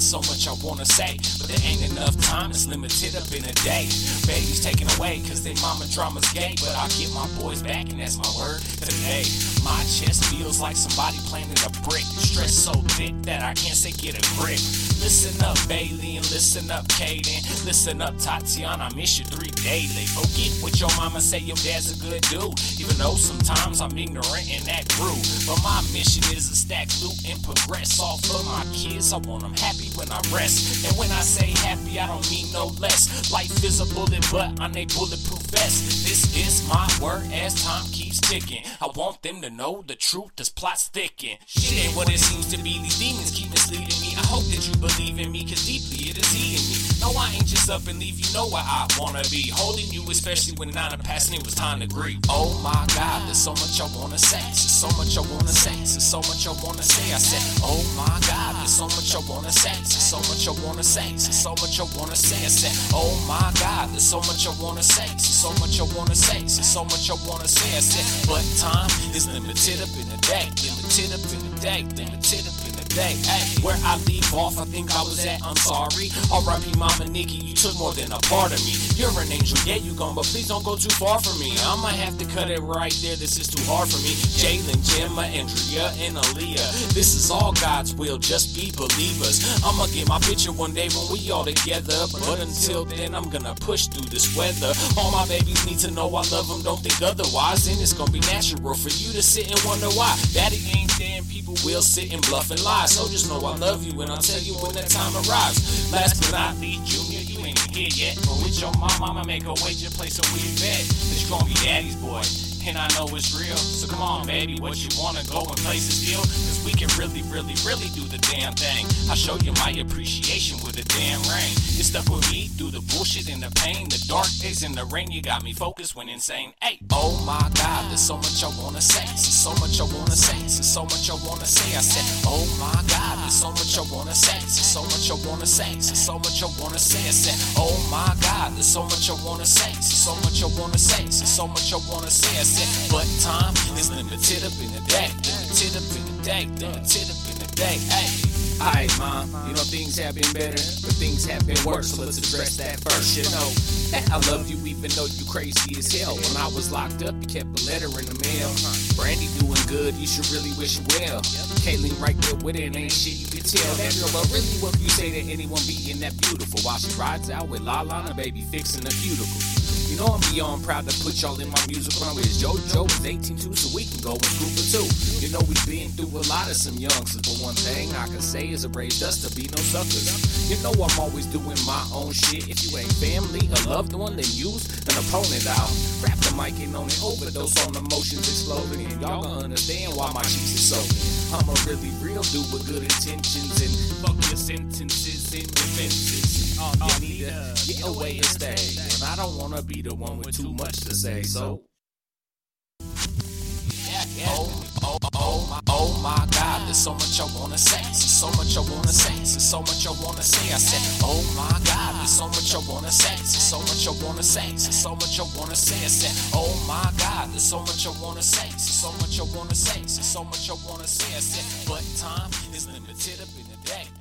so much I wanna say, but there ain't enough time, it's limited up in a day. Babies taken away, cause their mama drama's gay, but I'll get my boys back, and that's my word today. My chest feels like somebody planted a brick. Stress so thick that I can't say get a grip. Listen up, Bailey, and listen up, Kaden. Listen up, Tatiana, I miss you three daily. Forget what your mama say, your dad's a good dude. Even though sometimes I'm ignorant in that groove. But my mission is to stack loot and progress. All for my kids, I want them happy when I rest. And when I say happy, I don't mean no less. Life is a bullet, but I'm a bulletproof vest. This is my word as time keeps ticking. I want them to know the truth, this plot's thicken. Shit ain't what it seems to be. These demons keep misleading me. I hope that you believe in me, cause deeply it is eating me. No, I ain't just up and leave you know where I wanna be. Holding you, especially when nine are passing, it was time to grieve. Oh my god, there's so much I wanna say. There's so much I wanna say. There's so much I wanna say. I said, Oh my god, there's so much I wanna say. There's so much I wanna say. There's so much I wanna say. I said, Oh my god, there's so much I wanna say. There's so much I wanna say. There's so much I wanna say. I said, but time is limited up in a day. Limited up in a day. Limited up in a day. Hey, where I leave off, I think I was at. I'm sorry. R.I.P. Mama Nikki, you took more than a part of me. You're an angel, yeah, you gone, but please don't go too far from me. I might have to cut it right there. This is too hard for me. Jalen, Gemma, Andrea, and Aaliyah. This is all God's will. Just be believers. I'ma get my picture one day when we all together. But until then, I'm gonna push through this weather. All my babies need to know I love them. Don't think otherwise. Then it's gonna be natural for you to sit and wonder why. Daddy ain't there and people will sit and bluff and lie. So just know I love you and I'll tell you when that time arrives. Last but not least, Junior, you ain't here yet. But with your mom, I'ma make a wager, place a weird bet. That gonna be daddy's boy. And I know it's real. So come on, baby, what you wanna go and place a deal? Cause we can really, really, really do the damn thing. I show you my appreciation with a damn ring. You stuck with me through the bullshit and the pain, the dark days and the rain. You got me focused when insane. Hey, oh my god, there's so much I wanna say. There's so much I wanna say. There's so much I wanna say. I said, oh my god, there's so much I wanna say. There's so much I wanna say. There's so much I wanna say. I said, oh my god, there's so much I wanna say. There's so much I wanna say. There's so much I wanna say. Said, but time is limited up in the day. Limited up in the day. Limited up in the day. Hey. Alright, mom, you know things have been better, but things have been worse, so let's address that first. You know, I love you even though you crazy as hell. When I was locked up, you kept a letter in the mail. Brandy doing good, you should really wish her well. Kayleen right there with it, ain't shit you can tell. That girl, but really, what you say to anyone being that beautiful while she rides out with Lala and her baby fixing the cuticle? You know I'm beyond proud to put y'all in my music when I was JoJo was 18 too, so we can go with group of two. You know we've been through a lot of some youngsters, but one thing I can say is it raised us to be no suckers. You know I'm always doing my own shit. If you ain't family, a loved one, then use an opponent out. Grab the mic and on it, overdose on emotions exploding, and y'all gonna understand why my cheeks is soaking. I'm a really real dude with good intentions and fuck your sentences and defenses. You need to get away and stay. And I don't wanna be the one with too much to say. So Oh, oh, oh, so much I wanna say. So much I wanna say. So much I wanna say. I said, Oh my God, there's so much I wanna say. So much I wanna say. So much I wanna say. I said, Oh my God, there's so much I wanna say. So much I wanna say. So much I wanna say. I said, but time is limited up in a day.